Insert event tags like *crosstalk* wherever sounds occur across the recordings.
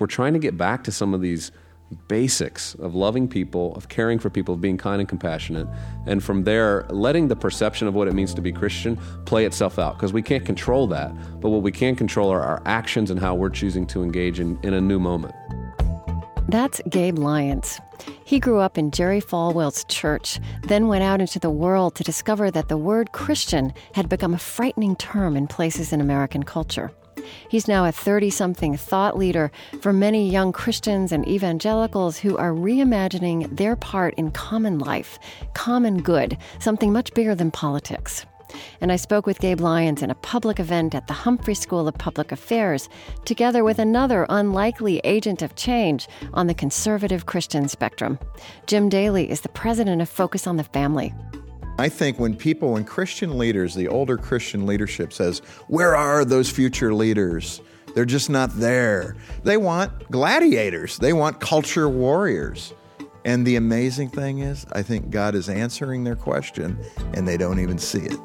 We're trying to get back to some of these basics of loving people, of caring for people, of being kind and compassionate. And from there, letting the perception of what it means to be Christian play itself out because we can't control that. But what we can control are our actions and how we're choosing to engage in, in a new moment. That's Gabe Lyons. He grew up in Jerry Falwell's church, then went out into the world to discover that the word Christian had become a frightening term in places in American culture. He's now a 30 something thought leader for many young Christians and evangelicals who are reimagining their part in common life, common good, something much bigger than politics. And I spoke with Gabe Lyons in a public event at the Humphrey School of Public Affairs, together with another unlikely agent of change on the conservative Christian spectrum. Jim Daly is the president of Focus on the Family. I think when people, when Christian leaders, the older Christian leadership says, Where are those future leaders? They're just not there. They want gladiators, they want culture warriors. And the amazing thing is, I think God is answering their question and they don't even see it.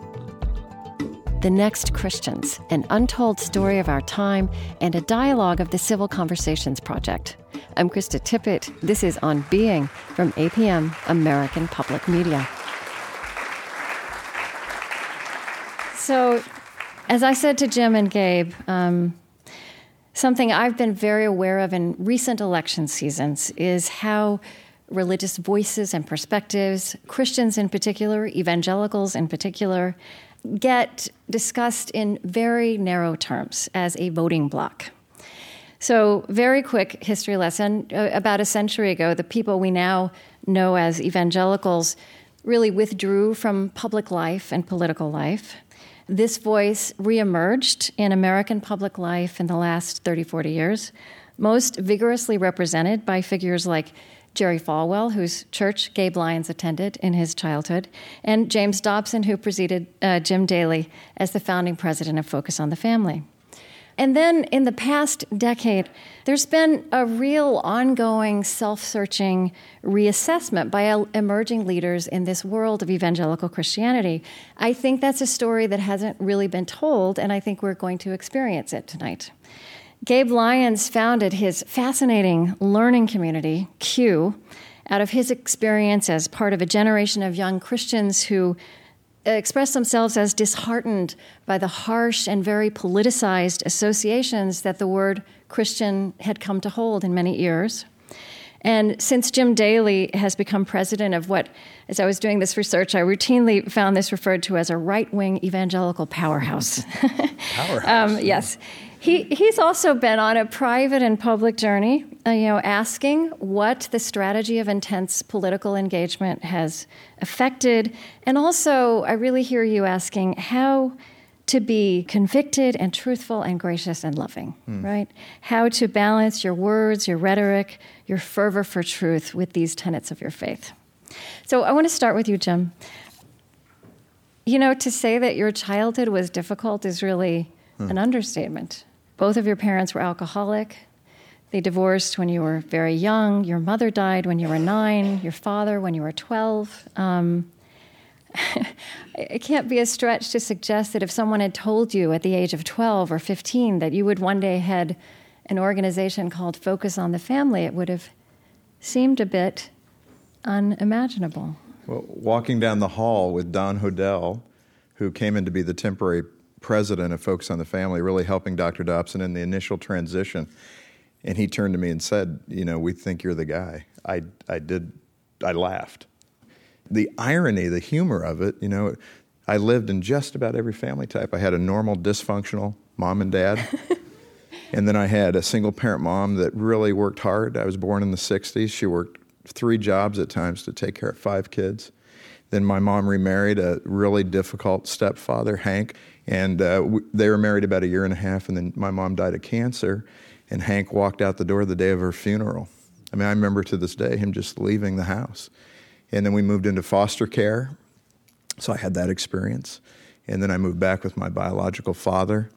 The Next Christians, an untold story of our time and a dialogue of the Civil Conversations Project. I'm Krista Tippett. This is On Being from APM, American Public Media. So, as I said to Jim and Gabe, um, something I've been very aware of in recent election seasons is how religious voices and perspectives, Christians in particular, evangelicals in particular, get discussed in very narrow terms as a voting bloc. So, very quick history lesson. About a century ago, the people we now know as evangelicals really withdrew from public life and political life. This voice reemerged in American public life in the last 30, 40 years, most vigorously represented by figures like Jerry Falwell, whose church Gabe Lyons attended in his childhood, and James Dobson, who preceded uh, Jim Daly as the founding president of Focus on the Family. And then in the past decade, there's been a real ongoing self searching reassessment by emerging leaders in this world of evangelical Christianity. I think that's a story that hasn't really been told, and I think we're going to experience it tonight. Gabe Lyons founded his fascinating learning community, Q, out of his experience as part of a generation of young Christians who express themselves as disheartened by the harsh and very politicized associations that the word Christian had come to hold in many ears. And since Jim Daly has become president of what, as I was doing this research, I routinely found this referred to as a right wing evangelical powerhouse. *laughs* Powerhouse. um, yes. He, he's also been on a private and public journey, uh, you know, asking what the strategy of intense political engagement has affected. And also, I really hear you asking how to be convicted and truthful and gracious and loving, hmm. right? How to balance your words, your rhetoric, your fervor for truth with these tenets of your faith. So I want to start with you, Jim. You know, to say that your childhood was difficult is really hmm. an understatement. Both of your parents were alcoholic. They divorced when you were very young. Your mother died when you were nine, your father when you were 12. Um, *laughs* it can't be a stretch to suggest that if someone had told you at the age of 12 or 15 that you would one day head an organization called Focus on the Family, it would have seemed a bit unimaginable. Well, walking down the hall with Don Hodel, who came in to be the temporary president of Focus on the Family, really helping Dr. Dobson in the initial transition. And he turned to me and said, You know, we think you're the guy. I, I did, I laughed. The irony, the humor of it, you know, I lived in just about every family type. I had a normal, dysfunctional mom and dad. *laughs* and then I had a single parent mom that really worked hard. I was born in the 60s. She worked three jobs at times to take care of five kids. Then my mom remarried a really difficult stepfather, Hank, and uh, they were married about a year and a half, and then my mom died of cancer, and Hank walked out the door the day of her funeral. I mean, I remember to this day him just leaving the house. And then we moved into foster care, so I had that experience. And then I moved back with my biological father,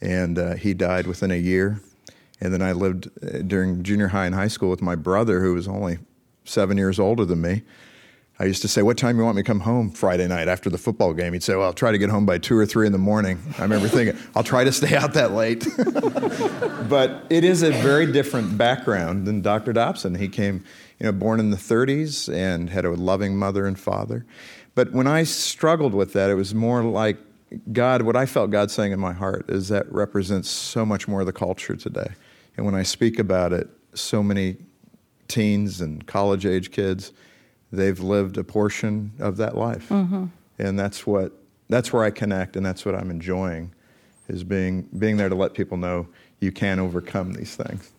and uh, he died within a year. And then I lived uh, during junior high and high school with my brother, who was only seven years older than me. I used to say, "What time you want me to come home Friday night after the football game?" He'd say, "Well, I'll try to get home by two or three in the morning." I remember thinking, *laughs* "I'll try to stay out that late." *laughs* but it is a very different background than Dr. Dobson. He came, you know, born in the 30s and had a loving mother and father. But when I struggled with that, it was more like God. What I felt God saying in my heart is that represents so much more of the culture today. And when I speak about it, so many teens and college age kids, they've lived a portion of that life. Mm-hmm. And that's what that's where I connect and that's what I'm enjoying is being being there to let people know you can overcome these things.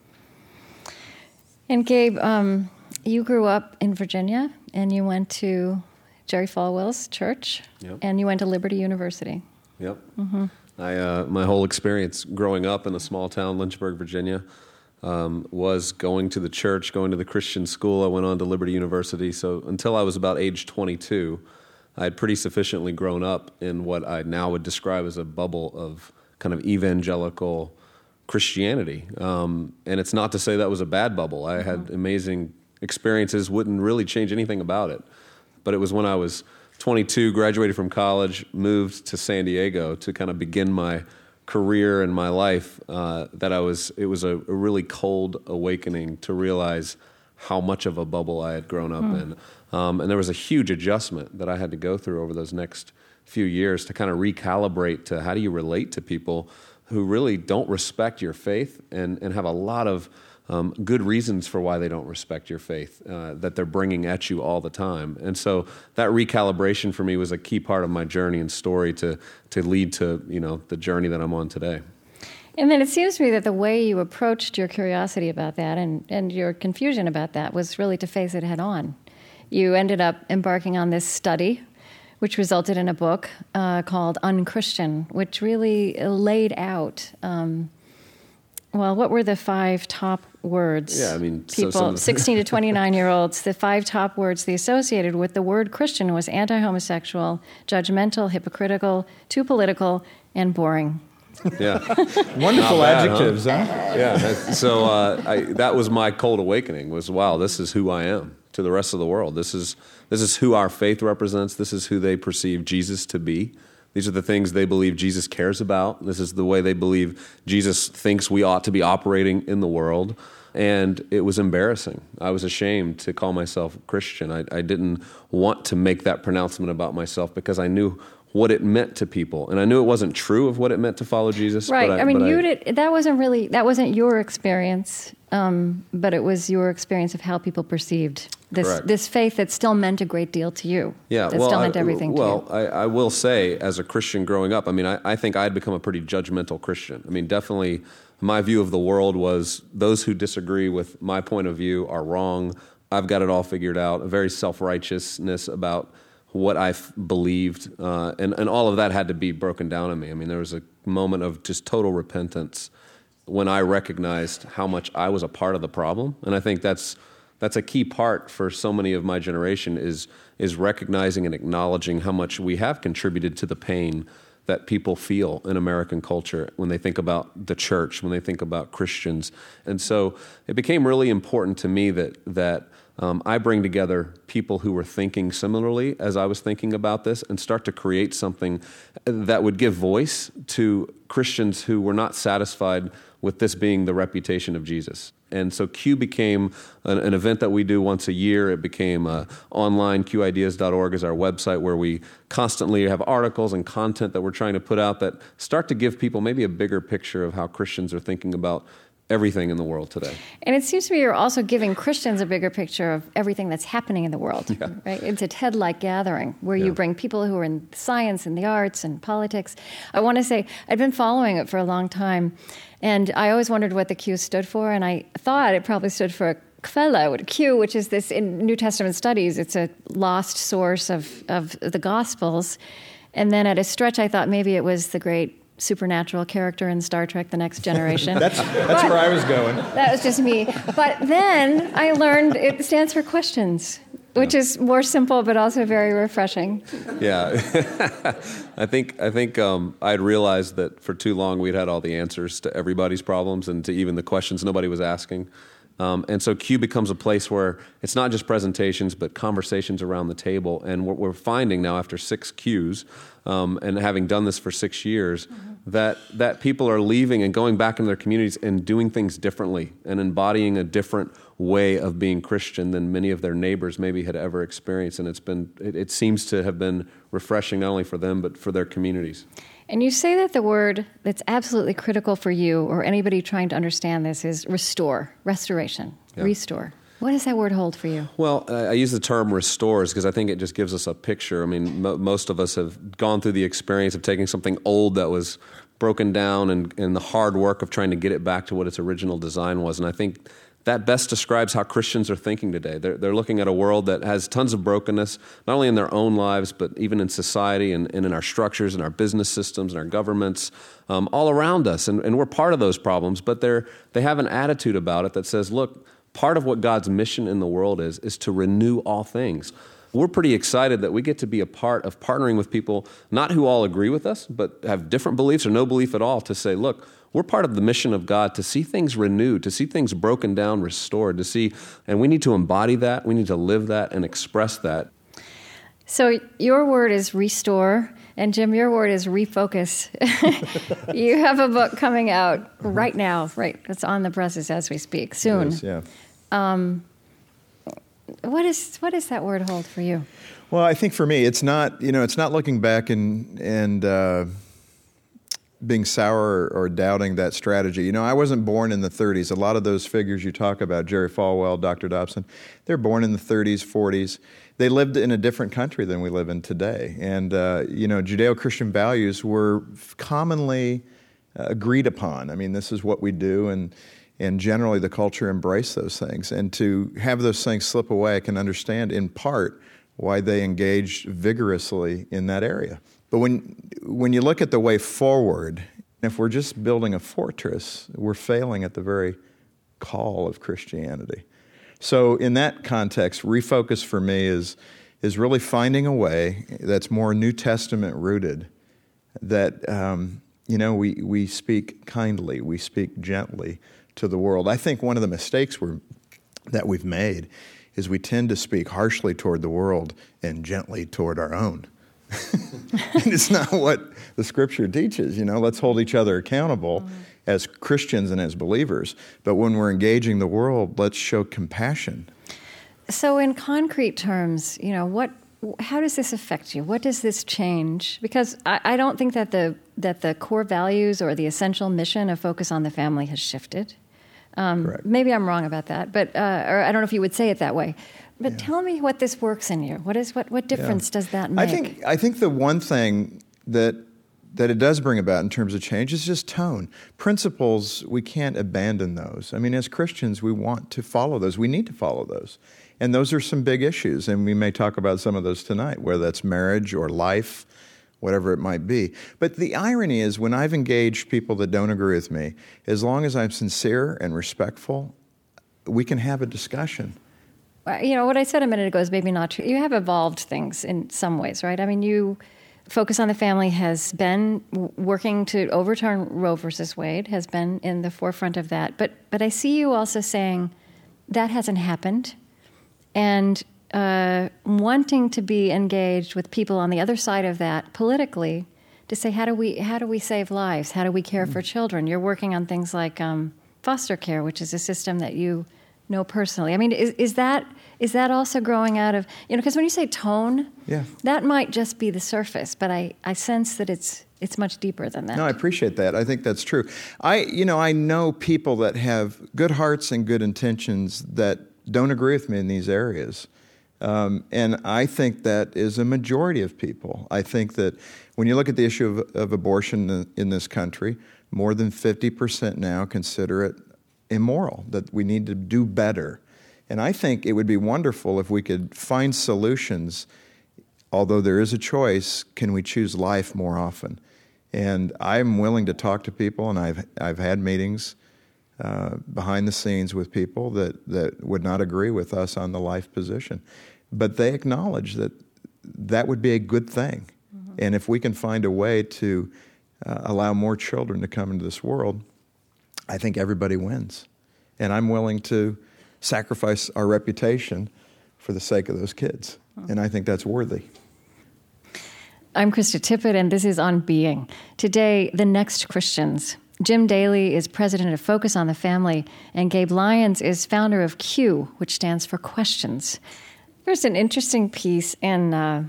And Gabe, um, you grew up in Virginia and you went to Jerry Falwell's church yep. and you went to Liberty University. Yep. Mm-hmm. I, uh, my whole experience growing up in a small town, Lynchburg, Virginia, um, was going to the church, going to the Christian school. I went on to Liberty University. So until I was about age 22, I had pretty sufficiently grown up in what I now would describe as a bubble of kind of evangelical Christianity. Um, and it's not to say that was a bad bubble. I had mm-hmm. amazing experiences, wouldn't really change anything about it. But it was when I was 22, graduated from college, moved to San Diego to kind of begin my career and my life uh, that I was, it was a, a, really cold awakening to realize how much of a bubble I had grown up mm. in. Um, and there was a huge adjustment that I had to go through over those next few years to kind of recalibrate to how do you relate to people who really don't respect your faith and, and have a lot of um, good reasons for why they don't respect your faith uh, that they're bringing at you all the time. And so that recalibration for me was a key part of my journey and story to, to lead to you know, the journey that I'm on today. And then it seems to me that the way you approached your curiosity about that and, and your confusion about that was really to face it head on. You ended up embarking on this study, which resulted in a book uh, called Unchristian, which really laid out. Um, well, what were the five top words? Yeah, I mean, people, so 16 to *laughs* 29 year olds, the five top words they associated with the word Christian was anti homosexual, judgmental, hypocritical, too political, and boring. Yeah, *laughs* wonderful bad, adjectives, huh? huh? Yeah. So uh, I, that was my cold awakening. Was wow, this is who I am to the rest of the world. This is this is who our faith represents. This is who they perceive Jesus to be. These are the things they believe Jesus cares about. This is the way they believe Jesus thinks we ought to be operating in the world. And it was embarrassing. I was ashamed to call myself Christian. I, I didn't want to make that pronouncement about myself because I knew what it meant to people, and I knew it wasn't true of what it meant to follow Jesus. Right. I, I, mean, you I, did. That wasn't really. That wasn't your experience, um, but it was your experience of how people perceived this correct. this faith that still meant a great deal to you. Yeah. That well, still meant everything. To you. Well, I, will say, as a Christian growing up, I mean, I, think I had become a pretty judgmental Christian. I mean, definitely, my view of the world was those who disagree with my point of view are wrong. I've got it all figured out. A very self righteousness about what I believed, uh, and and all of that had to be broken down in me. I mean, there was a moment of just total repentance when I recognized how much I was a part of the problem, and I think that's that's a key part for so many of my generation is is recognizing and acknowledging how much we have contributed to the pain that people feel in American culture when they think about the church, when they think about Christians, and so it became really important to me that that um, I bring together people who were thinking similarly as I was thinking about this and start to create something that would give voice to Christians who were not satisfied with this being the reputation of Jesus. And so Q became an, an event that we do once a year. It became uh, online. QIdeas.org is our website where we constantly have articles and content that we're trying to put out that start to give people maybe a bigger picture of how Christians are thinking about everything in the world today. And it seems to me you're also giving Christians a bigger picture of everything that's happening in the world. Yeah. Right? It's a TED-like gathering where yeah. you bring people who are in science and the arts and politics. I want to say I've been following it for a long time, and I always wondered what the Q stood for, and I thought it probably stood for Quelle, Q, which is this in New Testament studies. It's a lost source of of the Gospels. And then at a stretch, I thought maybe it was the great supernatural character in Star Trek The Next Generation. *laughs* that's that's where I was going. That was just me. But then I learned it stands for questions, which yeah. is more simple but also very refreshing. Yeah. *laughs* I think I think um, I'd realized that for too long we'd had all the answers to everybody's problems and to even the questions nobody was asking. Um, and so Q becomes a place where it's not just presentations, but conversations around the table. And what we're finding now after six Qs, um, and having done this for six years, mm-hmm. that that people are leaving and going back into their communities and doing things differently and embodying a different way of being Christian than many of their neighbors maybe had ever experienced. And it's been it, it seems to have been refreshing not only for them but for their communities. And you say that the word that's absolutely critical for you or anybody trying to understand this is restore, restoration, yeah. restore. What does that word hold for you? Well, I use the term restores because I think it just gives us a picture. I mean, most of us have gone through the experience of taking something old that was broken down and, and the hard work of trying to get it back to what its original design was. And I think that best describes how Christians are thinking today. They're, they're looking at a world that has tons of brokenness, not only in their own lives, but even in society and, and in our structures and our business systems and our governments um, all around us. And, and we're part of those problems, but they're, they have an attitude about it that says, look, part of what God's mission in the world is, is to renew all things. We're pretty excited that we get to be a part of partnering with people, not who all agree with us, but have different beliefs or no belief at all, to say, look, we're part of the mission of God to see things renewed, to see things broken down, restored, to see, and we need to embody that, we need to live that and express that. So your word is restore, and Jim, your word is refocus. *laughs* you have a book coming out right now, right? It's on the presses as we speak, soon. Is, yeah. Um, what is what does that word hold for you? Well, I think for me, it's not you know it's not looking back and and uh, being sour or, doubting that strategy. You know, I wasn't born in the 30s. A lot of those figures you talk about, Jerry Falwell, Dr. Dobson, they're born in the 30s, 40s. They lived in a different country than we live in today. And, uh, you know, Judeo Christian values were commonly uh, agreed upon. I mean, this is what we do, and, and generally the culture embraced those things. And to have those things slip away, I can understand in part why they engaged vigorously in that area. But when, when you look at the way forward, if we're just building a fortress, we're failing at the very call of Christianity. So, in that context, refocus for me is, is really finding a way that's more New Testament rooted, that, um, you know, we, we speak kindly, we speak gently to the world. I think one of the mistakes we're, that we've made is we tend to speak harshly toward the world and gently toward our own. and *laughs* it's not what the scripture teaches. You know, let's hold each other accountable mm-hmm. as Christians and as believers. But when we're engaging the world, let's show compassion. So, in concrete terms, you know, what, how does this affect you? What does this change? Because I, I don't think that the that the core values or the essential mission of focus on the family has shifted. Um, maybe I'm wrong about that, but uh, or I don't know if you would say it that way. But yeah. tell me what this works in you. What is what what difference yeah. does that make? I think I think the one thing that that it does bring about in terms of change is just tone. Principles, we can't abandon those. I mean, as Christians, we want to follow those. We need to follow those. And those are some big issues, and we may talk about some of those tonight, whether that's marriage or life, whatever it might be. But the irony is, when I've engaged people that don't agree with me, as long as I'm sincere and respectful, we can have a discussion you know, what I said a minute ago is maybe not true. You have evolved things in some ways, right? I mean, you focus on the family has been working to overturn Roe versus Wade, has been in the forefront of that. But but I see you also saying that hasn't happened, and uh, wanting to be engaged with people on the other side of that politically to say how do we how do we save lives? How do we care for children? You're working on things like um, foster care, which is a system that you know personally. I mean, is, is that is that also growing out of you know? Because when you say tone, yeah, that might just be the surface, but I, I sense that it's it's much deeper than that. No, I appreciate that. I think that's true. I you know I know people that have good hearts and good intentions that don't agree with me in these areas. Um, and I think that is a majority of people. I think that when you look at the issue of, of abortion in, in this country, more than 50% now consider it immoral, that we need to do better. And I think it would be wonderful if we could find solutions. Although there is a choice, can we choose life more often? And I'm willing to talk to people, and I've, I've had meetings uh, behind the scenes with people that, that would not agree with us on the life position. But they acknowledge that that would be a good thing. Mm-hmm. And if we can find a way to uh, allow more children to come into this world, I think everybody wins. and I'm willing to sacrifice our reputation for the sake of those kids. And I think that's worthy. I'm Krista Tippett, and this is On Being. Today, the next Christians. Jim Daly is president of Focus on the Family, and Gabe Lyons is founder of Q, which stands for Questions. There's an interesting piece in uh,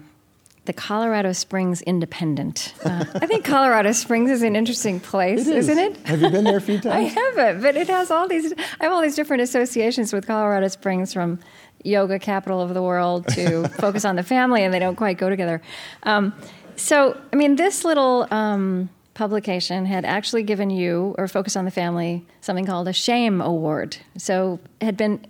the Colorado Springs Independent. Uh, I think Colorado Springs is an interesting place, is. not it? Have you been there a few *laughs* times? I haven't, but it has all these. I have all these different associations with Colorado Springs, from yoga capital of the world to *laughs* focus on the family, and they don't quite go together. Um, so, I mean, this little um, publication had actually given you, or Focus on the Family, something called a Shame Award. So, had been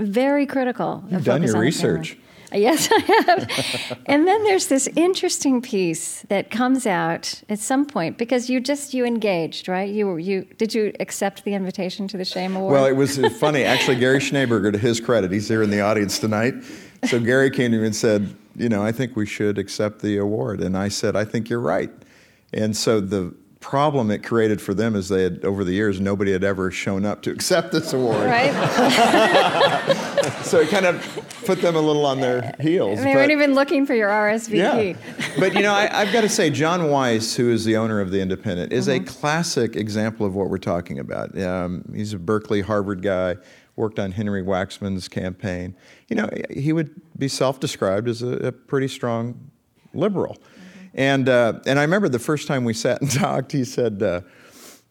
very critical. You've done your research. *laughs* Yes, I have. *laughs* and then there's this interesting piece that comes out at some point because you just you engaged, right? You you did you accept the invitation to the Shame Award? Well, it was *laughs* funny. Actually, Gary Schneeberger, to his credit, he's here in the audience tonight. So Gary came to me and said, "You know, I think we should accept the award." And I said, "I think you're right." And so the problem it created for them is they had over the years nobody had ever shown up to *laughs* accept this award. Right. *laughs* So it kind of put them a little on their heels they but, weren't even looking for your rsvp yeah. but you know I, have got to say john weiss who is the owner of the independent is mm-hmm. a classic example of what we're talking about. Um, he's a berkeley harvard guy worked on henry waxman's campaign. You know he would be self-described as a, a pretty strong liberal and, uh, and I remember the first time we sat and *laughs* talked, he said, uh,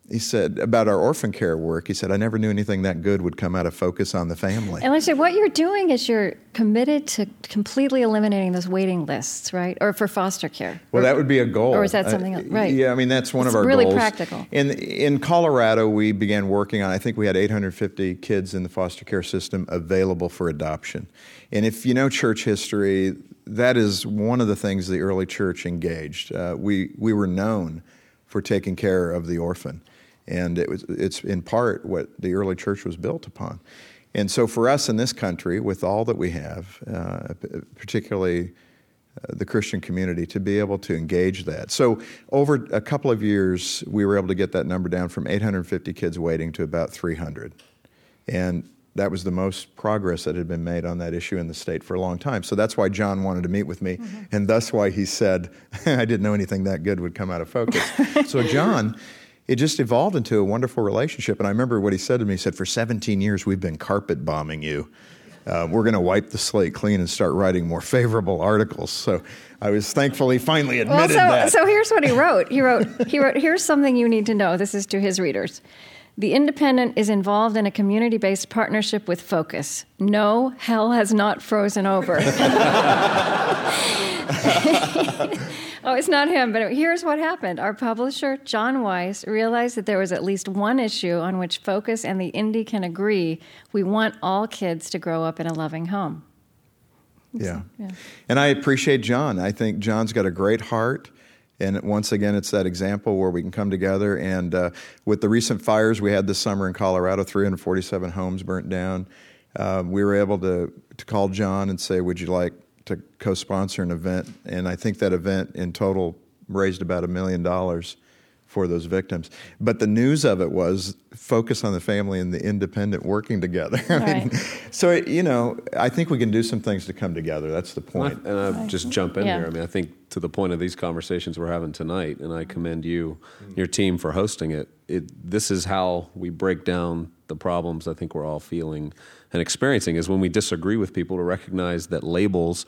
he said about our orphan care work. He said, I never knew anything that good would come out of focus on the family. And I said, what you're doing is you're committed to completely eliminating those waiting lists, right? Or for foster care. Well, or, that would be a goal. Or is that something else? Right. Yeah, I mean, that's one it's of our really goals. really practical. In, in Colorado, we began working on, I think we had 850 kids in the foster care system available for adoption. And if you know church history, that is one of the things the early church engaged. Uh, we, we were known for taking care of the orphan. And it was, it's in part what the early church was built upon. And so for us in this country, with all that we have, uh, particularly uh, the Christian community, to be able to engage that. So over a couple of years, we were able to get that number down from 850 kids waiting to about 300. And that was the most progress that had been made on that issue in the state for a long time. So that's why John wanted to meet with me, mm-hmm. and thus why he said, *laughs* I didn't know anything that good would come out of focus. *laughs* so, John, it just evolved into a wonderful relationship. And I remember what he said to me. He said, For 17 years, we've been carpet bombing you. Uh, we're going to wipe the slate clean and start writing more favorable articles. So I was thankfully finally admitted well, so, that. So here's what he wrote. He wrote, he wrote, here's something you need to know. This is to his readers. The Independent is involved in a community based partnership with Focus. No, hell has not frozen over. *laughs* oh, it's not him, but here's what happened. Our publisher, John Weiss, realized that there was at least one issue on which Focus and the Indy can agree. We want all kids to grow up in a loving home. Yeah. yeah. And I appreciate John. I think John's got a great heart. And once again, it's that example where we can come together. And uh, with the recent fires we had this summer in Colorado, 347 homes burnt down. Uh, we were able to, to call John and say, Would you like to co sponsor an event? And I think that event in total raised about a million dollars for those victims. But the news of it was focus on the family and the independent working together. *laughs* I right. mean, so it, you know, I think we can do some things to come together. That's the point. And I, and I just jump in yeah. here. I mean, I think to the point of these conversations we're having tonight, and I commend you, mm. your team for hosting it. it this is how we break down the problems I think we're all feeling and experiencing. Is when we disagree with people to recognize that labels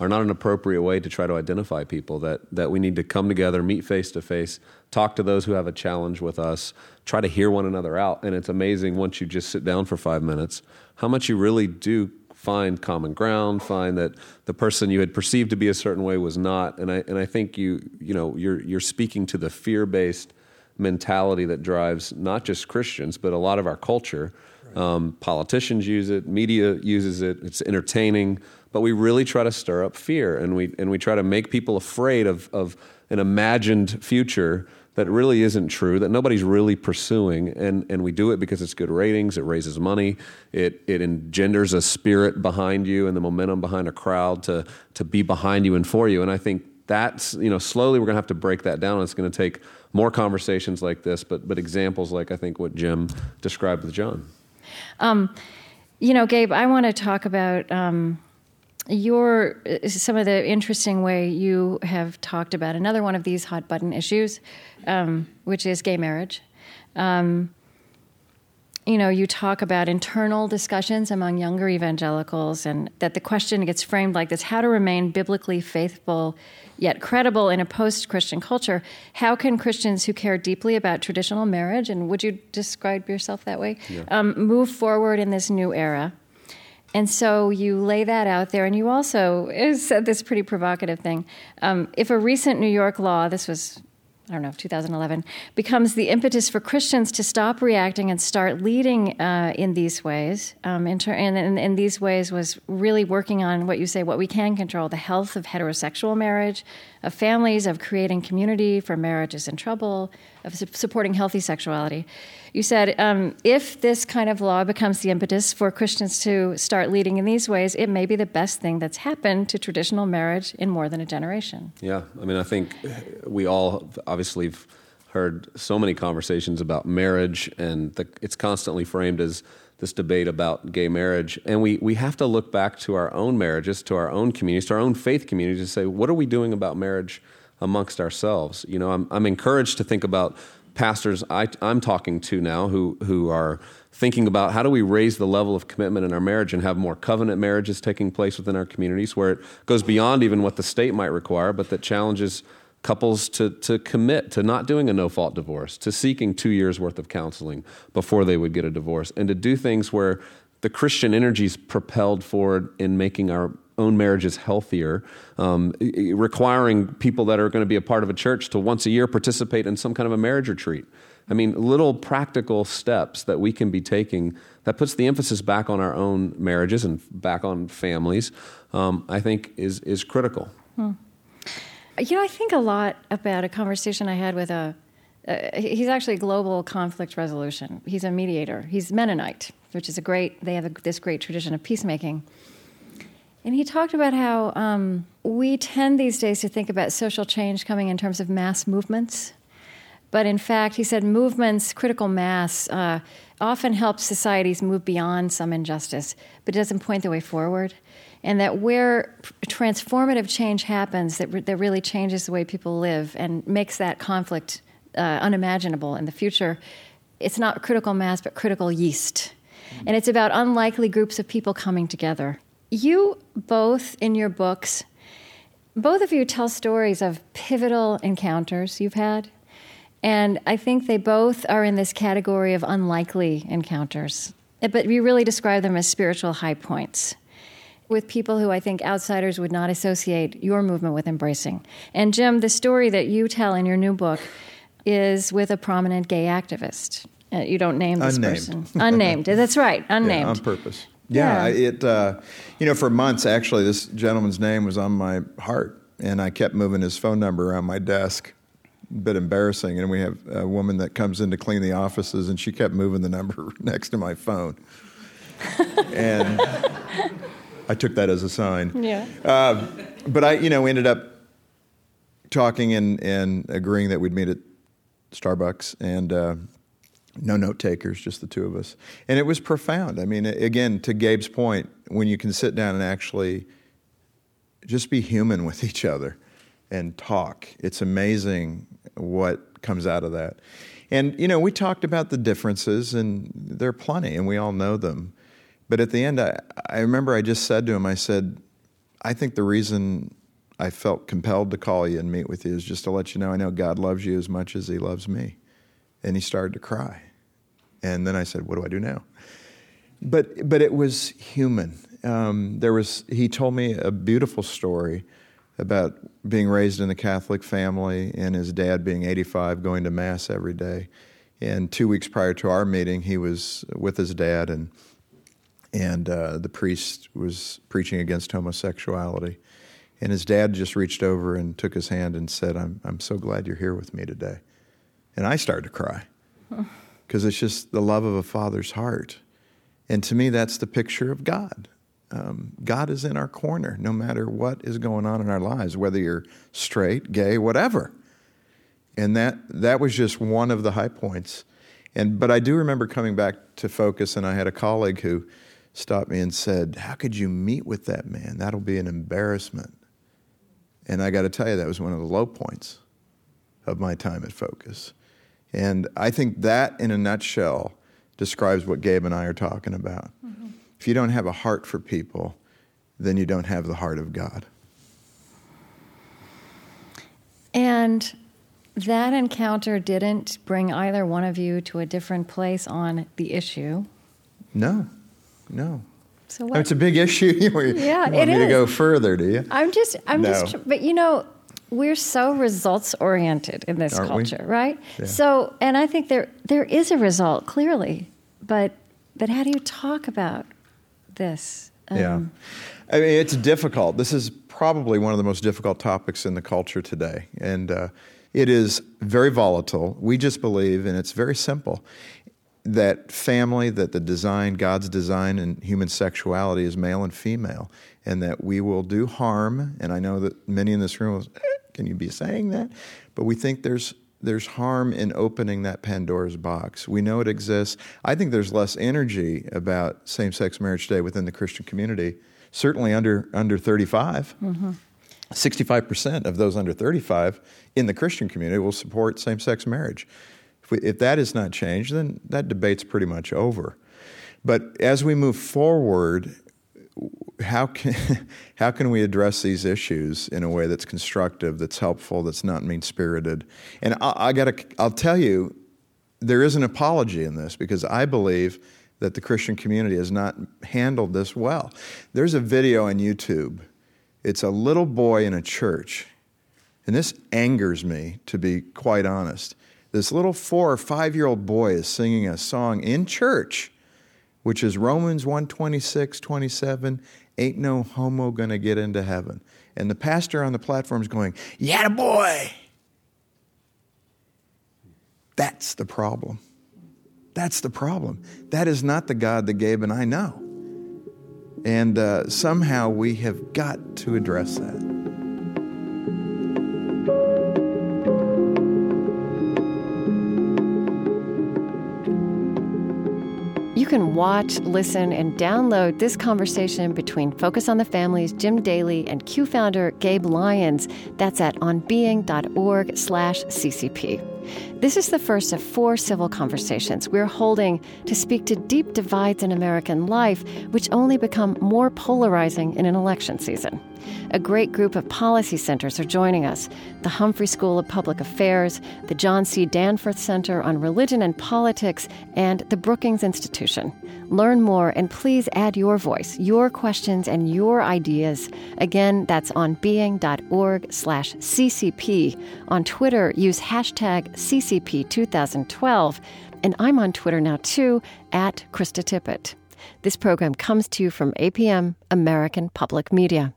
are not an appropriate way to try to identify people that that we need to come together meet face to face talk to those who have a challenge with us try to hear one another out. And it's amazing once you just sit down for 5 minutes how much you really do find common ground find that the person you had perceived to be a certain way was not. And I and I think you you know you're you're speaking to the fear-based mentality that drives not just Christians but a lot of our culture. Um, politicians use it media uses it it's entertaining but we really try to stir up fear and we, and we try to make people afraid of, of an imagined future that really isn't true, that nobody's really pursuing. And, and we do it because it's good ratings, it raises money, it, it engenders a spirit behind you and the momentum behind a crowd to, to be behind you and for you. And I think that's, you know, slowly we're going to have to break that down. It's going to take more conversations like this, but, but examples like I think what Jim described with John. Um, you know, Gabe, I want to talk about um, your some of the interesting way you have talked about another one of these hot button issues, um, which is gay marriage. Um, you know, you talk about internal discussions among younger evangelicals, and that the question gets framed like this how to remain biblically faithful yet credible in a post Christian culture. How can Christians who care deeply about traditional marriage, and would you describe yourself that way, yeah. um, move forward in this new era? And so you lay that out there, and you also *laughs* said this pretty provocative thing. Um, if a recent New York law, this was I don't know, 2011, becomes the impetus for Christians to stop reacting and start leading uh, in these ways. Um, in, ter- and in these ways was really working on what you say, what we can control, the health of heterosexual marriage, of families, of creating community for marriages in trouble, of su- supporting healthy sexuality. You said um, if this kind of law becomes the impetus for Christians to start leading in these ways, it may be the best thing that's happened to traditional marriage in more than a generation. Yeah, I mean, I think we all obviously have heard so many conversations about marriage, and the, it's constantly framed as this debate about gay marriage. And we, we have to look back to our own marriages, to our own communities, to our own faith communities, to say, what are we doing about marriage amongst ourselves? You know, I'm, I'm encouraged to think about pastors I, am talking to now who, who are thinking about how do we raise the level of commitment in our marriage and have more covenant marriages taking place within our communities where it goes beyond even what the state might require, but that challenges couples to, to commit to not doing a no fault divorce, to seeking two years worth of counseling before they would get a divorce, and to do things where the Christian energy is propelled forward in making our own marriages healthier, um, requiring people that are going to be a part of a church to once a year participate in some kind of a marriage retreat. I mean, little practical steps that we can be taking that puts the emphasis back on our own marriages and back on families, um, I think is, is critical. Hmm. You know, I think a lot about a conversation I had with a, uh, he's actually global conflict resolution. He's a mediator. He's Mennonite, which is a great, they have a, this great tradition of peacemaking. And he talked about how um, we tend these days to think about social change coming in terms of mass movements. But in fact, he said movements, critical mass, uh, often help societies move beyond some injustice, but it doesn't point the way forward. And that where transformative change happens, that, re- that really changes the way people live and makes that conflict uh, unimaginable in the future, it's not critical mass, but critical yeast. And it's about unlikely groups of people coming together. You both in your books, both of you tell stories of pivotal encounters you've had. And I think they both are in this category of unlikely encounters. But you really describe them as spiritual high points with people who I think outsiders would not associate your movement with embracing. And Jim, the story that you tell in your new book is with a prominent gay activist. Uh, you don't name this unnamed. person. Unnamed. *laughs* That's right, unnamed. Yeah, on purpose. Yeah, yeah. it. Uh, you know, for months actually, this gentleman's name was on my heart, and I kept moving his phone number around my desk. A bit embarrassing, and we have a woman that comes in to clean the offices, and she kept moving the number *laughs* next to my phone, and I took that as a sign. Yeah. Uh, but I, you know, ended up talking and, and agreeing that we'd meet at Starbucks, and uh, no note takers, just the two of us. And it was profound. I mean, again, to Gabe's point, when you can sit down and actually just be human with each other and talk, it's amazing what comes out of that. And, you know, we talked about the differences, and there are plenty, and we all know them. But at the end, I, I remember I just said to him, I said, I think the reason I felt compelled to call you and meet with you is just to let you know I know God loves you as much as He loves me and he started to cry. And then I said, "What do I do now?" But but it was human. Um, there was he told me a beautiful story about being raised in a Catholic family and his dad being 85, going to mass every day. And two weeks prior to our meeting, he was with his dad, and and uh, the priest was preaching against homosexuality. And his dad just reached over and took his hand and said, "I'm I'm so glad you're here with me today." And I started to cry *laughs* because it's just the love of a father's heart. And to me, that's the picture of God. Um, God is in our corner no matter what is going on in our lives, whether you're straight, gay, whatever. And that, that was just one of the high points. And but I do remember coming back to focus, and I had a colleague who stopped me and said, "How could you meet with that man? That'll be an embarrassment." And I got to tell you, that was one of the low points of my time at Focus. And I think that, in a nutshell, describes what Gabe and I are talking about. Mm-hmm. If you don't have a heart for people, then you don't have the heart of God. And that encounter didn't bring either one of you to a different place on the issue. No, no. So what? It's a big issue. *laughs* you yeah, want it me is. to go further, do you? I'm just, I'm No. just, but you know, we're so results oriented in this Aren't we? culture, right? Yeah. So, and I think there there is a result clearly, but but how do you talk about this? Yeah. Um, I mean, it's difficult. This is probably one of the most difficult topics in the culture today. And uh, it is very volatile. We just believe, and it's very simple, that family, that the design, God's design in human sexuality is male and female, and that we will do harm. And I know that many in this room will, "Eh, can you be saying that? But we think there's there's harm in opening that Pandora's box. We know it exists. I think there's less energy about same-sex marriage today within the Christian community, certainly under under 35. Mm-hmm. 65% of those under 35 in the Christian community will support same sex marriage. If, we, if that is not changed, then that debate's pretty much over. But as we move forward, how can, *laughs* how can we address these issues in a way that's constructive, that's helpful, that's not mean spirited? And I, I gotta, I'll tell you, there is an apology in this because I believe that the Christian community has not handled this well. There's a video on YouTube. It's a little boy in a church. And this angers me, to be quite honest. This little four or five year old boy is singing a song in church, which is Romans 1 26, 27, ain't no homo gonna get into heaven. And the pastor on the platform is going, Yeah, boy. That's the problem. That's the problem. That is not the God that Gabe and I know. And uh, somehow we have got to address that. Can watch, listen, and download this conversation between Focus on the Family's Jim Daly and Q founder Gabe Lyons. That's at onbeing.org slash CCP. This is the first of four civil conversations we're holding to speak to deep divides in American life, which only become more polarizing in an election season. A great group of policy centers are joining us the Humphrey School of Public Affairs, the John C. Danforth Center on Religion and Politics, and the Brookings Institution. Learn more and please add your voice, your questions, and your ideas. Again, that's on being.org slash CCP. On Twitter, use hashtag CCP2012. And I'm on Twitter now too, at Krista Tippett. This program comes to you from APM, American Public Media.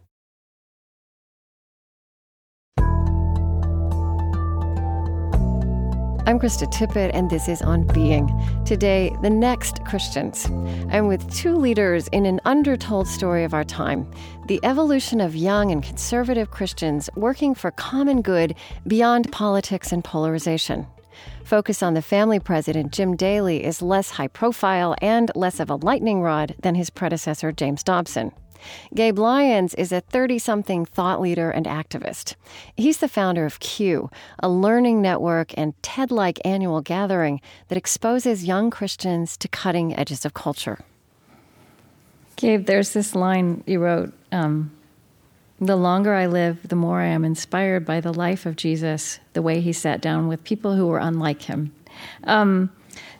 I'm Krista Tippett, and this is On Being. Today, the next Christians. I'm with two leaders in an undertold story of our time the evolution of young and conservative Christians working for common good beyond politics and polarization. Focus on the Family president, Jim Daly, is less high profile and less of a lightning rod than his predecessor, James Dobson. Gabe Lyons is a 30 something thought leader and activist. He's the founder of Q, a learning network and TED like annual gathering that exposes young Christians to cutting edges of culture. Gabe, there's this line you wrote um, The longer I live, the more I am inspired by the life of Jesus, the way he sat down with people who were unlike him. Um,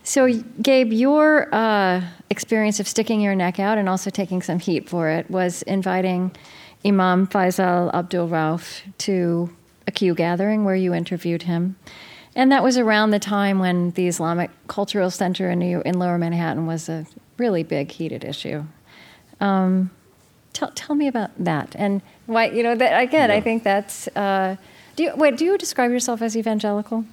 so, Gabe, your uh, experience of sticking your neck out and also taking some heat for it was inviting Imam Faisal Abdul Rauf to a Q gathering where you interviewed him. And that was around the time when the Islamic Cultural Center in, New, in Lower Manhattan was a really big, heated issue. Um, tell, tell me about that and why, you know, that, again, I think that's. Uh, do you, wait, do you describe yourself as evangelical?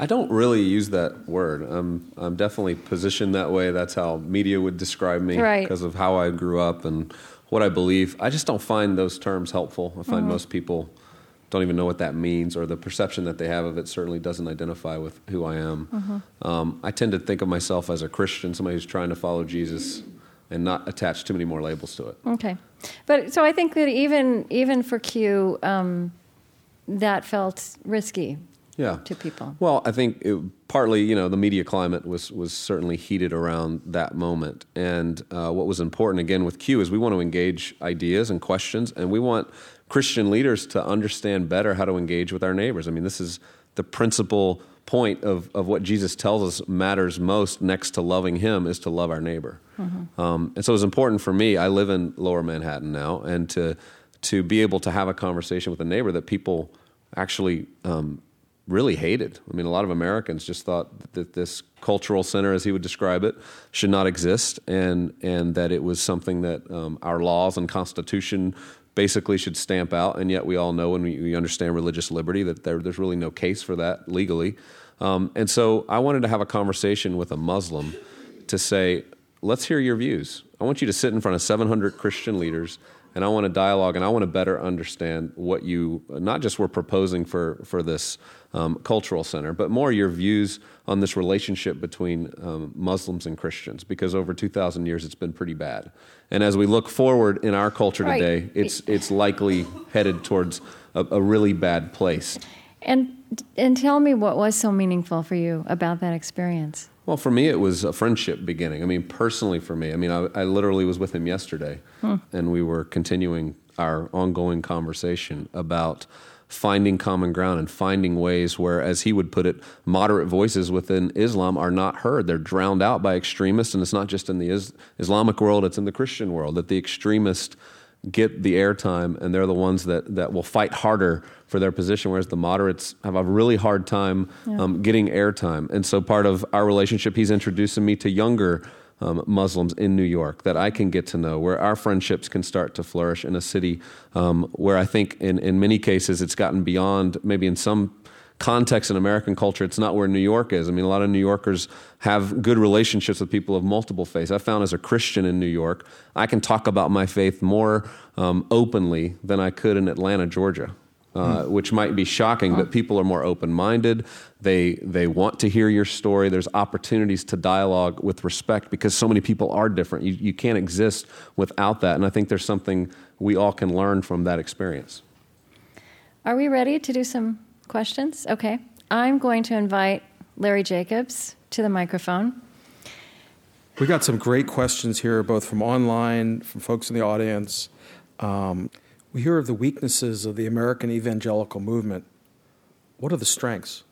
I don't really use that word. I'm, I'm definitely positioned that way. That's how media would describe me Right. because of how I grew up and what I believe. I just don't find those terms helpful. I find most people don't even know what that means, or the perception that they have of it certainly doesn't identify with who I am. Mm-hmm. Um, I tend to think of myself as a Christian, somebody who's trying to follow Jesus, and not attach too many more labels to it. Okay, but so I think that even even for Q, um, that felt risky Yeah. to people. Well, I think it, partly, you know, the media climate was was certainly heated around that moment, and uh, what was important again with Q is we want to engage ideas and questions, and we want Christian leaders to understand better how to engage with our neighbors. I mean, this is the principal point of, of what Jesus tells us matters most next to loving Him is to love our neighbor. Um, and so it's important for me. I live in Lower Manhattan now, and to to be able to have a conversation with a neighbor that people actually um, really hated. I mean, a lot of Americans just thought that this cultural center, as he would describe it, should not exist, and and that it was something that um, our laws and Constitution basically should stamp out. And yet, we all know and we, understand religious liberty that there, there's really no case for that legally. Um, and so, I wanted to have a conversation with a Muslim to say, let's hear your views. I want you to sit in front of 700 Christian leaders and I want to dialogue and I want to better understand what you not just were proposing for, for this um, cultural center, but more your views on this relationship between um, Muslims and Christians, because over 2,000 years it's been pretty bad. And as we look forward in our culture Right. today, it's, it's likely headed towards a, a really bad place. And and tell me what was so meaningful for you about that experience. Well, for me, it was a friendship beginning. I mean, personally, for me, I mean, I, I literally was with him yesterday, hmm. and we were continuing our ongoing conversation about finding common ground and finding ways where, as he would put it, moderate voices within Islam are not heard. They're drowned out by extremists, and it's not just in the is- Islamic world, it's in the Christian world that the extremists get the airtime and they're the ones that, that will fight harder for their position, whereas the moderates have a really hard time um, getting airtime. And so part of our relationship, he's introducing me to younger um, Muslims in New York that I can get to know, where our friendships can start to flourish in a city um, where I think in, in many cases it's gotten beyond, maybe in some context in American culture, it's not where New York is. I mean, a lot of New Yorkers have good relationships with people of multiple faiths. I found as a Christian in New York, I can talk about my faith more um, openly than I could in Atlanta, Georgia. Uh, which might be shocking, but people are more open-minded. They they want to hear your story. There's opportunities to dialogue with respect because so many people are different. You you can't exist without that, and I think there's something we all can learn from that experience. Are we ready to do some questions? Okay. I'm going to invite Larry Jacobs to the microphone. We got some great questions here, both from online, from folks in the audience. Um, we hear of the weaknesses of the American evangelical movement. What are the strengths?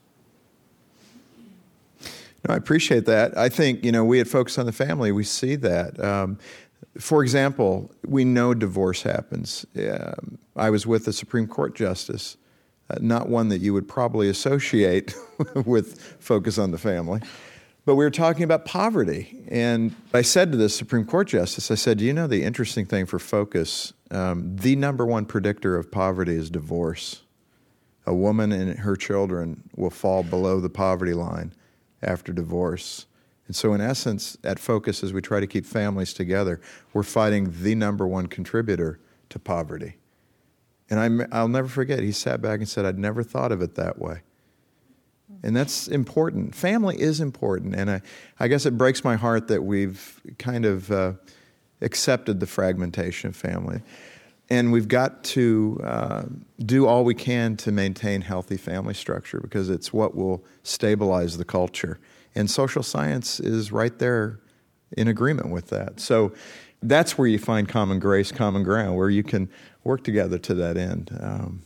No, I appreciate that. I think you know we at Focus on the Family we see that. Um, for example, we know divorce happens. Um, I was with a Supreme Court justice, uh, not one that you would probably associate *laughs* with Focus on the Family, but we were talking about poverty. And I said to this Supreme Court justice, I said, "Do you know the interesting thing for Focus? Um, the number one predictor of poverty is divorce. A woman and her children will fall below the poverty line." after divorce. And so, in essence, at Focus, as we try to keep families together, we're fighting the number one contributor to poverty. And I'm, I'll never forget, he sat back and said, I'd never thought of it that way. And that's important. Family is important. And I, I guess it breaks my heart that we've kind of uh, accepted the fragmentation of family. And we've got to uh, do all we can to maintain healthy family structure because it's what will stabilize the culture. And social science is right there in agreement with that. So that's where you find common grace, common ground, where you can work together to that end. Um,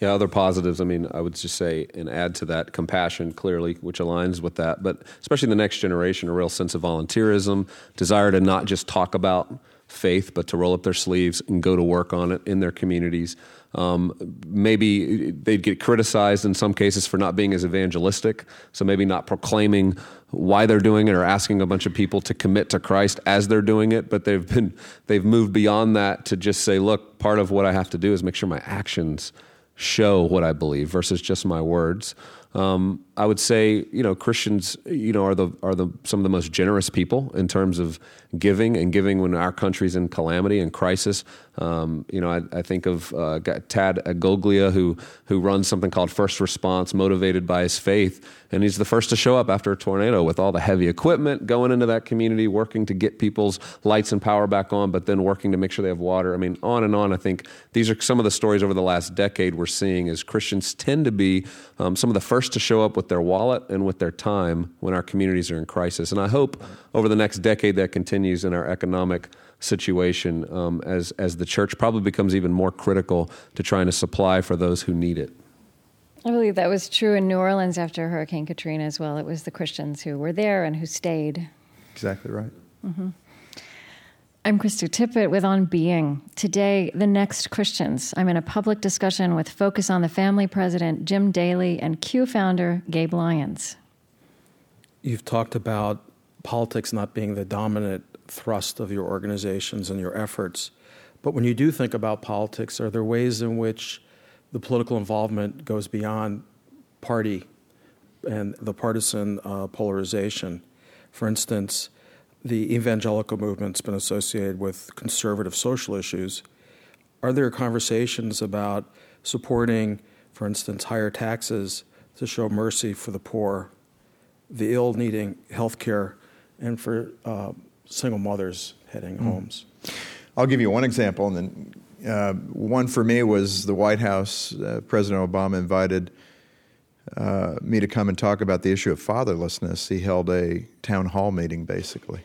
Yeah, other positives. I mean, I would just say and add to that compassion clearly, which aligns with that. But especially the next generation, a real sense of volunteerism, desire to not just talk about faith, but to roll up their sleeves and go to work on it in their communities. Um, maybe they'd get criticized in some cases for not being as evangelistic, so maybe not proclaiming why they're doing it or asking a bunch of people to commit to Christ as they're doing it. But they've been they've moved beyond that to just say, look, part of what I have to do is make sure my actions show what I believe versus just my words. Um, I would say, you know, Christians, you know, are the are the some of the most generous people in terms of giving and giving when our country's in calamity and crisis. Um, you know, I, I think of uh, Tad Agoglia, who who runs something called First Response, motivated by his faith, and he's the first to show up after a tornado with all the heavy equipment, going into that community, working to get people's lights and power back on, but then working to make sure they have water. I mean, on and on. I think these are some of the stories over the last decade we're seeing as Christians tend to be um, some of the first to show up with their wallet and with their time when our communities are in crisis. And I hope over the next decade that continues in our economic situation um, as, as the church probably becomes even more critical to trying to supply for those who need it. I believe that was true in New Orleans after Hurricane Katrina as well. It was the Christians who were there and who stayed. Exactly right. Mm-hmm. I'm Krista Tippett with On Being. Today, the next Christians. I'm in a public discussion with Focus on the Family president Jim Daly and Q founder Gabe Lyons. You've talked about politics not being the dominant thrust of your organizations and your efforts. But when you do think about politics, are there ways in which the political involvement goes beyond party and the partisan uh, polarization? For instance, the evangelical movement's been associated with conservative social issues. Are there conversations about supporting, for instance, higher taxes to show mercy for the poor, the ill needing health care, and for uh, single mothers heading mm. homes? I'll give you one example, and then uh, one for me was the White House. Uh, President Obama invited uh, me to come and talk about the issue of fatherlessness. He held a town hall meeting, basically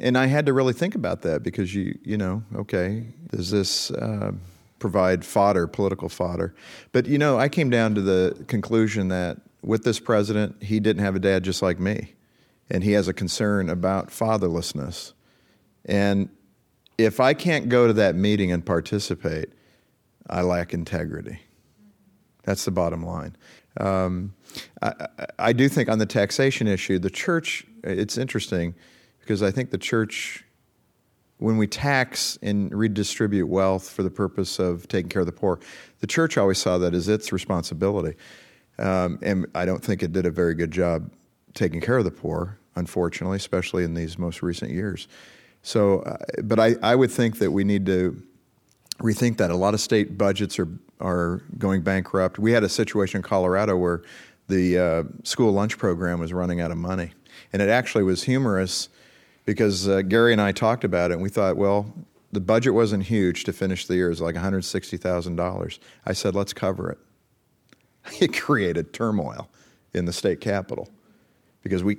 and I had to really think about that because you you know okay does this uh, provide fodder political fodder but you know I came down to the conclusion that with this president he didn't have a dad just like me and he has a concern about fatherlessness. And if I can't go to that meeting and participate I lack integrity. That's the bottom line. Um, I, I do think on the taxation issue the church it's interesting because I think the church, when we tax and redistribute wealth for the purpose of taking care of the poor, the church always saw that as its responsibility. Um, and I don't think it did a very good job taking care of the poor, unfortunately, especially in these most recent years. So, uh, but I, I would think that we need to rethink that. A lot of state budgets are are going bankrupt. We had a situation in Colorado where the uh, school lunch program was running out of money, and it actually was humorous because uh, Gary and I talked about it and we thought, well, the budget wasn't huge to finish the year. It was like $160,000. I said, let's cover it. *laughs* It created turmoil in the state capitol because we,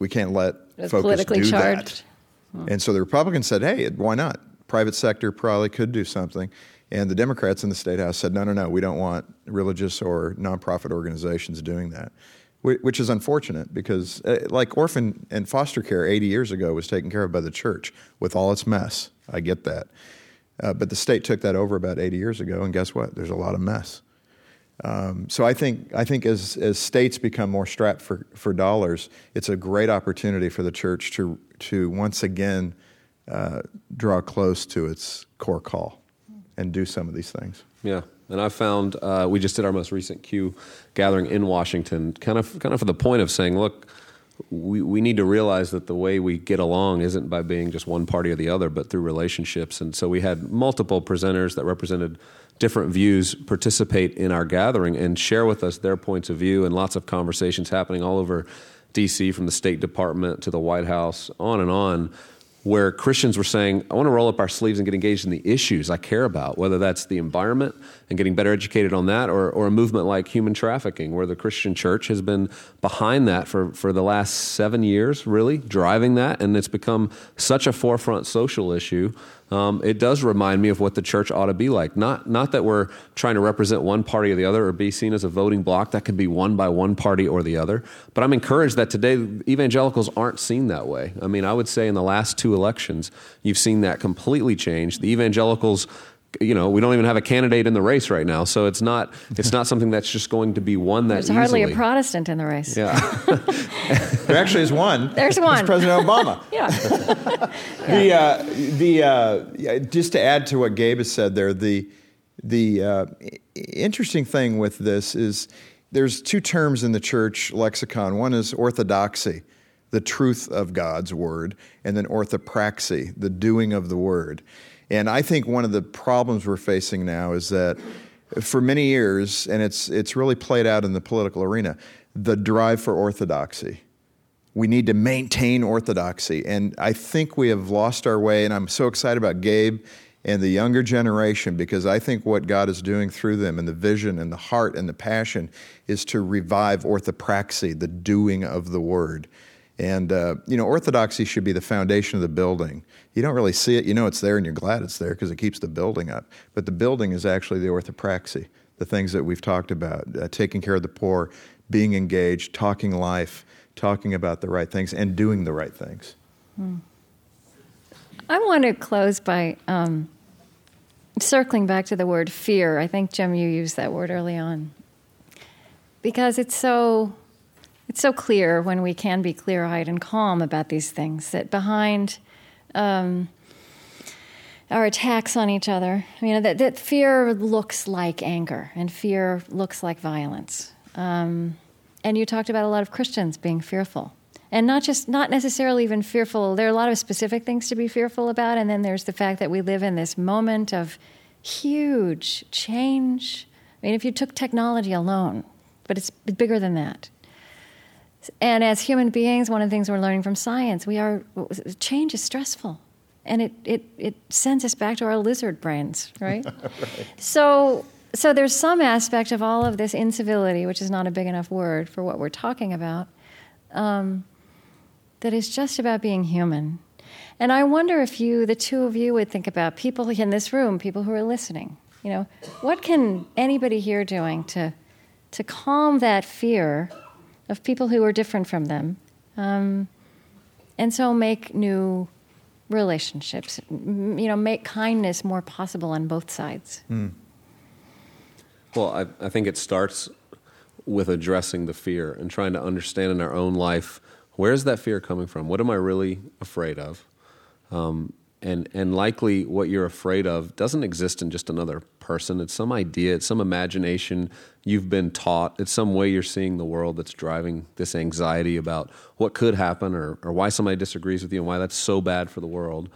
we can't let focus do charged. that. And so the Republicans said, hey, why not? Private sector probably could do something. And the Democrats in the state house said, no, no, no, we don't want religious or nonprofit organizations doing that which is unfortunate because, uh, like orphan and foster care 80 years ago was taken care of by the church with all its mess. I get that. Uh, but the state took that over about 80 years ago, and guess what? There's a lot of mess. Um, so I think, I think as, as states become more strapped for, for dollars, it's a great opportunity for the church to, to once again uh, draw close to its core call and do some of these things. Yeah. And I found uh, we just did our most recent Q gathering in Washington, kind of kind of for the point of saying, look, we, we need to realize that the way we get along isn't by being just one party or the other, but through relationships. And so we had multiple presenters that represented different views participate in our gathering and share with us their points of view, and lots of conversations happening all over DC from the State Department to the White House, on and on where Christians were saying, I want to roll up our sleeves and get engaged in the issues I care about, whether that's the environment and getting better educated on that, or, or a movement like human trafficking, where the Christian church has been behind that for, for the last seven years, really, driving that. And it's become such a forefront social issue um, it does remind me of what the church ought to be like. Not, not that we're trying to represent one party or the other or be seen as a voting bloc that can be won by one party or the other, but I'm encouraged that today evangelicals aren't seen that way. I mean, I would say in the last two elections, you've seen that completely change. The evangelicals you know, we don't even have a candidate in the race right now, so it's not it's *laughs* not something that's just going to be one that. There's hardly a Protestant in the race. Yeah, *laughs* there actually is one. There's one. It's President Obama. *laughs* yeah. the uh, the uh, just to add to what Gabe has said there, the the uh, interesting thing with this is there's two terms in the church lexicon. One is orthodoxy, the truth of God's word, and then orthopraxy, the doing of the word. And I think one of the problems we're facing now is that for many years, and it's, it's really played out in the political arena, the drive for orthodoxy. We need to maintain orthodoxy. And I think we have lost our way, and I'm so excited about Gabe and the younger generation because I think what God is doing through them and the vision and the heart and the passion is to revive orthopraxy, the doing of the word. And, uh, you know, orthodoxy should be the foundation of the building. You don't really see it, you know it's there and you're glad it's there because it keeps the building up. But the building is actually the orthopraxy, the things that we've talked about uh, taking care of the poor, being engaged, talking life, talking about the right things, and doing the right things. Hmm. I want to close by um, circling back to the word fear. I think, Jim, you used that word early on. Because it's so it's so clear when we can be clear eyed and calm about these things that behind um, our attacks on each other, you know, that, that fear looks like anger and fear looks like violence. Um, and you talked about a lot of Christians being fearful. And not just, not necessarily even fearful. There are a lot of specific things to be fearful about. And then there's the fact that we live in this moment of huge change. I mean, if you took technology alone, but it's bigger than that. And as human beings, one of the things we're learning from science, we are change is stressful, and it it it sends us back to our lizard brains, *laughs* right? right. So so there's some aspect of all of this incivility, which is not a big enough word for what we're talking about, um, that is just about being human. And I wonder if you, the two of you, would think about people in this room, people who are listening. You know, what can anybody here doing to to calm that fear? Of people who are different from them, um, and so make new relationships. You know, make kindness more possible on both sides. Mm. Well, I, I think it starts with addressing the fear and trying to understand in our own life where's that fear coming from? What am I really afraid of? Um, and and likely what you're afraid of doesn't exist in just another person. It's some idea it's some imagination you've been taught. It's some way you're seeing the world that's driving this anxiety about what could happen or, or why somebody disagrees with you and why that's so bad for the world.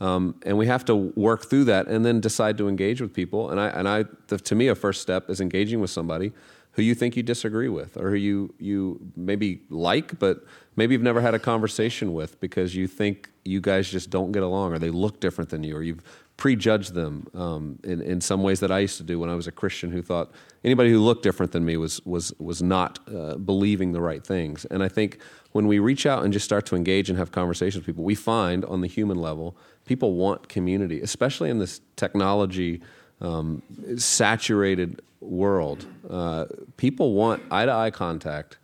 Um, and we have to work through that and then decide to engage with people. And i and i the, to me a first step is engaging with somebody who you think you disagree with or who you you maybe like but maybe you've never had a conversation with because you think you guys just don't get along or they look different than you or you've prejudged them um, in, in some ways that I used to do when I was a Christian who thought anybody who looked different than me was, was, was not uh, believing the right things. And I think when we reach out and just start to engage and have conversations with people, we find on the human level, people want community, especially in this technology um, saturated world. Uh, people want eye to eye contact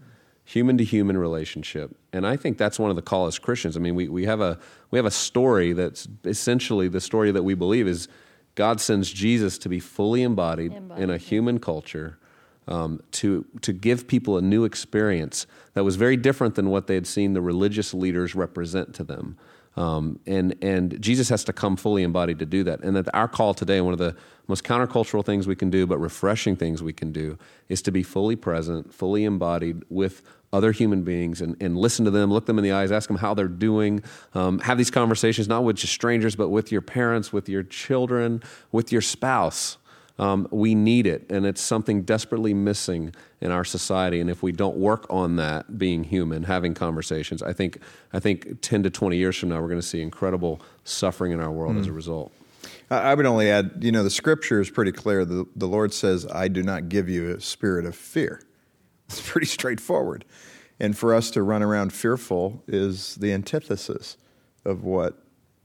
human to human relationship. And I think that's one of the call as Christians. I mean, we, we, have a, we have a story that's essentially the story that we believe is God sends Jesus to be fully embodied, embodied. in a human culture. Um, to to give people a new experience that was very different than what they had seen the religious leaders represent to them. Um, and and Jesus has to come fully embodied to do that. And that our call today, one of the most countercultural things we can do, but refreshing things we can do, is to be fully present, fully embodied with other human beings and, and listen to them, look them in the eyes, ask them how they're doing, um, have these conversations not with just strangers, but with your parents, with your children, with your spouse. Um, we need it, and it's something desperately missing in our society. And if we don't work on that, being human, having conversations, I think I think ten to twenty years from now, we're going to see incredible suffering in our world mm. as a hmm. result. I would only add, you know, the scripture is pretty clear. The, the Lord says, "I do not give you a spirit of fear." *laughs* It's pretty straightforward. And for us to run around fearful is the antithesis of what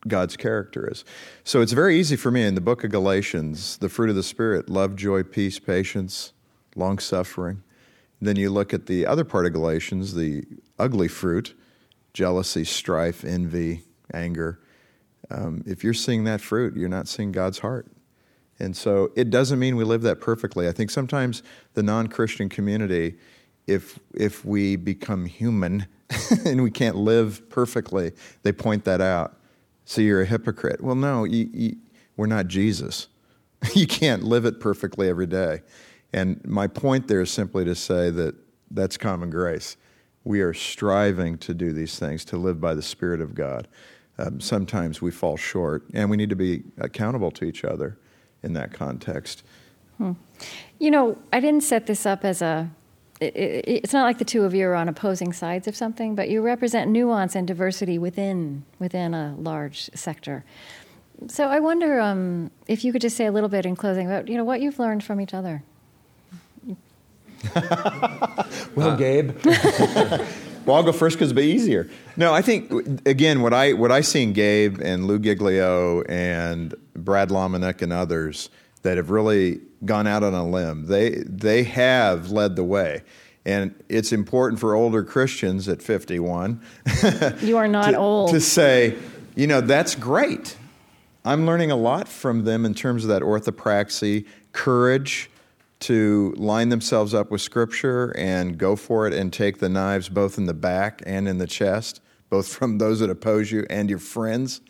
God's character is. So it's very easy for me in the book of Galatians, the fruit of the Spirit love, joy, peace, patience, long suffering. Then you look at the other part of Galatians, the ugly fruit jealousy, strife, envy, anger. Um, if you're seeing that fruit, you're not seeing God's heart. And so it doesn't mean we live that perfectly. I think sometimes the non Christian community if if we become human *laughs* and we can't live perfectly, they point that out. So you're a hypocrite. Well, no, you, you, we're not Jesus. *laughs* you can't live it perfectly every day. And my point there is simply to say that that's common grace. We are striving to do these things, to live by the Spirit of God. Um, sometimes we fall short, and we need to be accountable to each other in that context. Hmm. You know, I didn't set this up as a. It, it, it's not like the two of you are on opposing sides of something, but you represent nuance and diversity within within a large sector. So I wonder um, if you could just say a little bit in closing about you know what you've learned from each other. *laughs* well, uh. Gabe. *laughs* well, I'll go first because it'll be easier. No, I think again what I what I see in Gabe and Lou Giglio and Brad Lomenick and others that have really gone out on a limb. They they have led the way. And it's important for older Christians at 51. *laughs* you are not to, old. To say, you know, that's great. I'm learning a lot from them in terms of that orthopraxy, courage to line themselves up with Scripture and go for it and take the knives both in the back and in the chest, both from those that oppose you and your friends.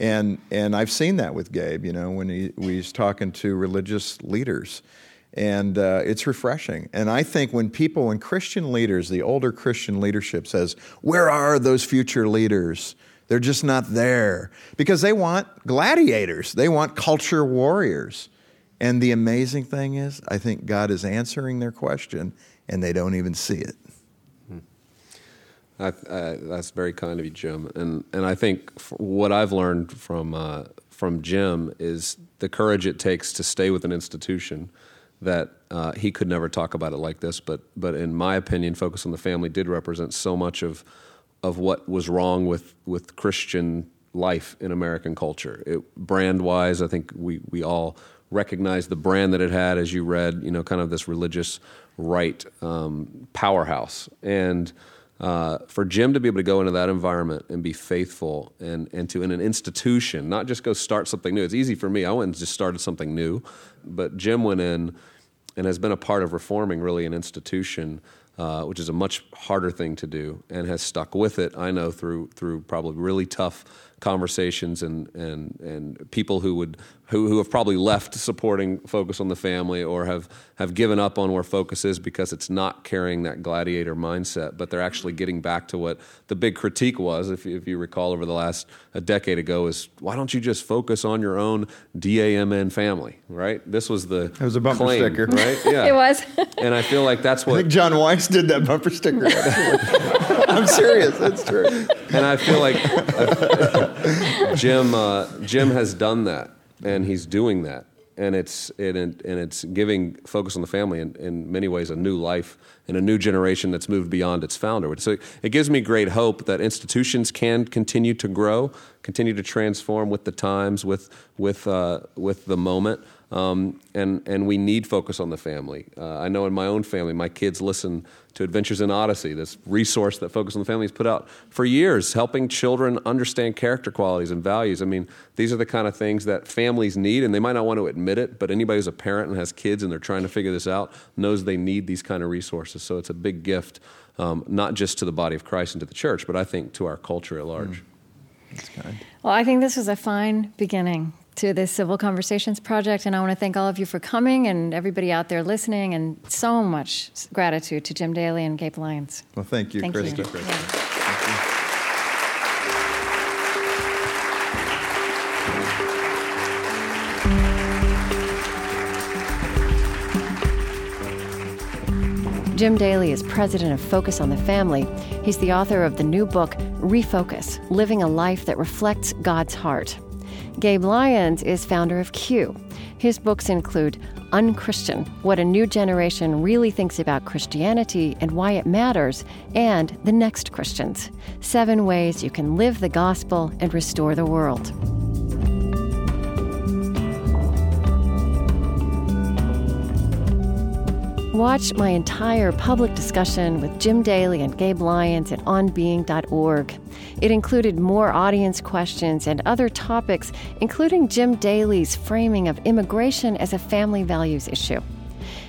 And, and I've seen that with Gabe, you know, when he, he's talking to religious leaders. And uh, it's refreshing. And I think when people, when Christian leaders, the older Christian leadership says, Where are those future leaders? They're just not there because they want gladiators, they want culture warriors. And the amazing thing is, I think God is answering their question and they don't even see it. I, uh, that's very kind of you, Jim. And and I think what I've learned from uh, from Jim is the courage it takes to stay with an institution that uh, he could never talk about it like this. But but in my opinion, Focus on the Family did represent so much of of what was wrong with, with Christian life in American culture. It, brand wise, I think we, we all recognize the brand that it had, as you read, you know, kind of this religious right um, powerhouse. And uh, for Jim to be able to go into that environment and be faithful and, and to in an institution, not just go start something new. It's easy for me. I went and just started something new. But Jim went in and has been a part of reforming really an institution uh, which is a much harder thing to do, and has stuck with it. I know through through probably really tough conversations and and and people who would who, who have probably left supporting focus on the family or have have given up on where focus is because it's not carrying that gladiator mindset but they're actually getting back to what the big critique was if, if you recall over the last a decade ago is why don't you just focus on your own DAMN family right? This was the it was a bumper claim, sticker. right? *laughs* Yeah. It was. And I feel like that's what I think John Weiss did that bumper sticker *laughs* I'm serious that's true and I feel like *laughs* Jim uh, Jim has done that, and he's doing that, and it's it, and it's giving focus on the family in, in many ways a new life and a new generation that's moved beyond its founder. So it gives me great hope that institutions can continue to grow, continue to transform with the times, with with uh, with the moment. Um, and and we need focus on the family. Uh, I know in my own family, my kids listen to Adventures in Odyssey, this resource that Focus on the Family has put out for years, helping children understand character qualities and values. I mean, these are the kind of things that families need, and they might not want to admit it, but anybody who's a parent and has kids and they're trying to figure this out knows they need these kind of resources. So it's a big gift, um, not just to the body of Christ and to the church, but I think to our culture at large. Mm. Well, I think this was a fine beginning to this Civil Conversations Project. And I want to thank all of you for coming and everybody out there listening. And so much gratitude to Jim Daly and Gabe Lyons. Well, thank you, thank Krista. You. Yeah. Jim Daly is president of Focus on the Family. He's the author of the new book, Refocus Living a Life That Reflects God's Heart. Gabe Lyons is founder of Q. His books include Unchristian What a New Generation Really Thinks About Christianity and Why It Matters, and The Next Christians Seven Ways You Can Live the Gospel and Restore the World. Watch my entire public discussion with Jim Daly and Gabe Lyons at onbeing.org. It included more audience questions and other topics, including Jim Daly's framing of immigration as a family values issue.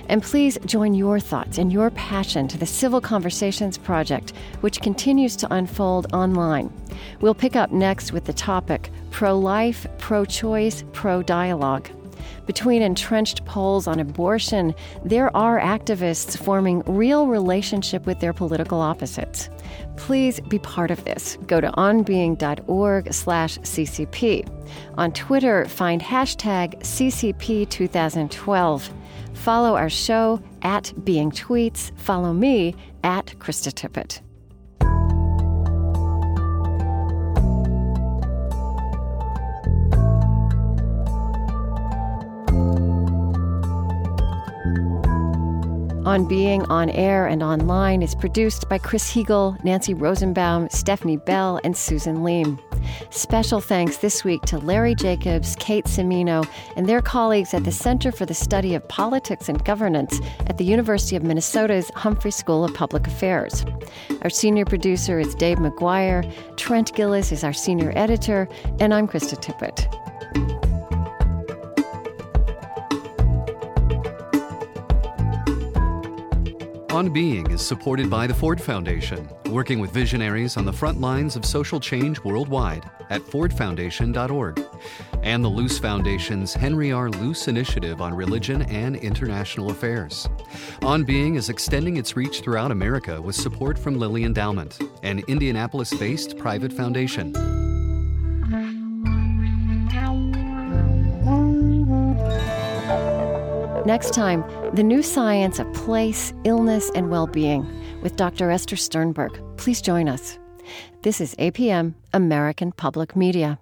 And please join your thoughts and your passion to the Civil Conversations Project, which continues to unfold online. We'll pick up next with the topic pro life, pro choice, pro dialogue. Between entrenched poles on abortion, there are activists forming real relationship with their political opposites. Please be part of this. Go to onbeing.org slash ccp. On Twitter, find hashtag ccp2012. Follow our show at Being Tweets. Follow me at Krista Tippett. On Being On Air and Online is produced by Chris Heagle, Nancy Rosenbaum, Stephanie Bell, and Susan Leem. Special thanks this week to Larry Jacobs, Kate Cimino, and their colleagues at the Center for the Study of Politics and Governance at the University of Minnesota's Humphrey School of Public Affairs. Our senior producer is Dave McGuire, Trent Gilliss is our senior editor, and I'm Krista Tippett. On Being is supported by the Ford Foundation, working with visionaries on the front lines of social change worldwide at fordfoundation.org, and the Luce Foundation's Henry R. Luce Initiative on Religion and International Affairs. On Being is extending its reach throughout America with support from Lilly Endowment, an Indianapolis based private foundation. Next time, the new science of place, illness, and well being with Dr. Esther Sternberg. Please join us. This is APM, American Public Media.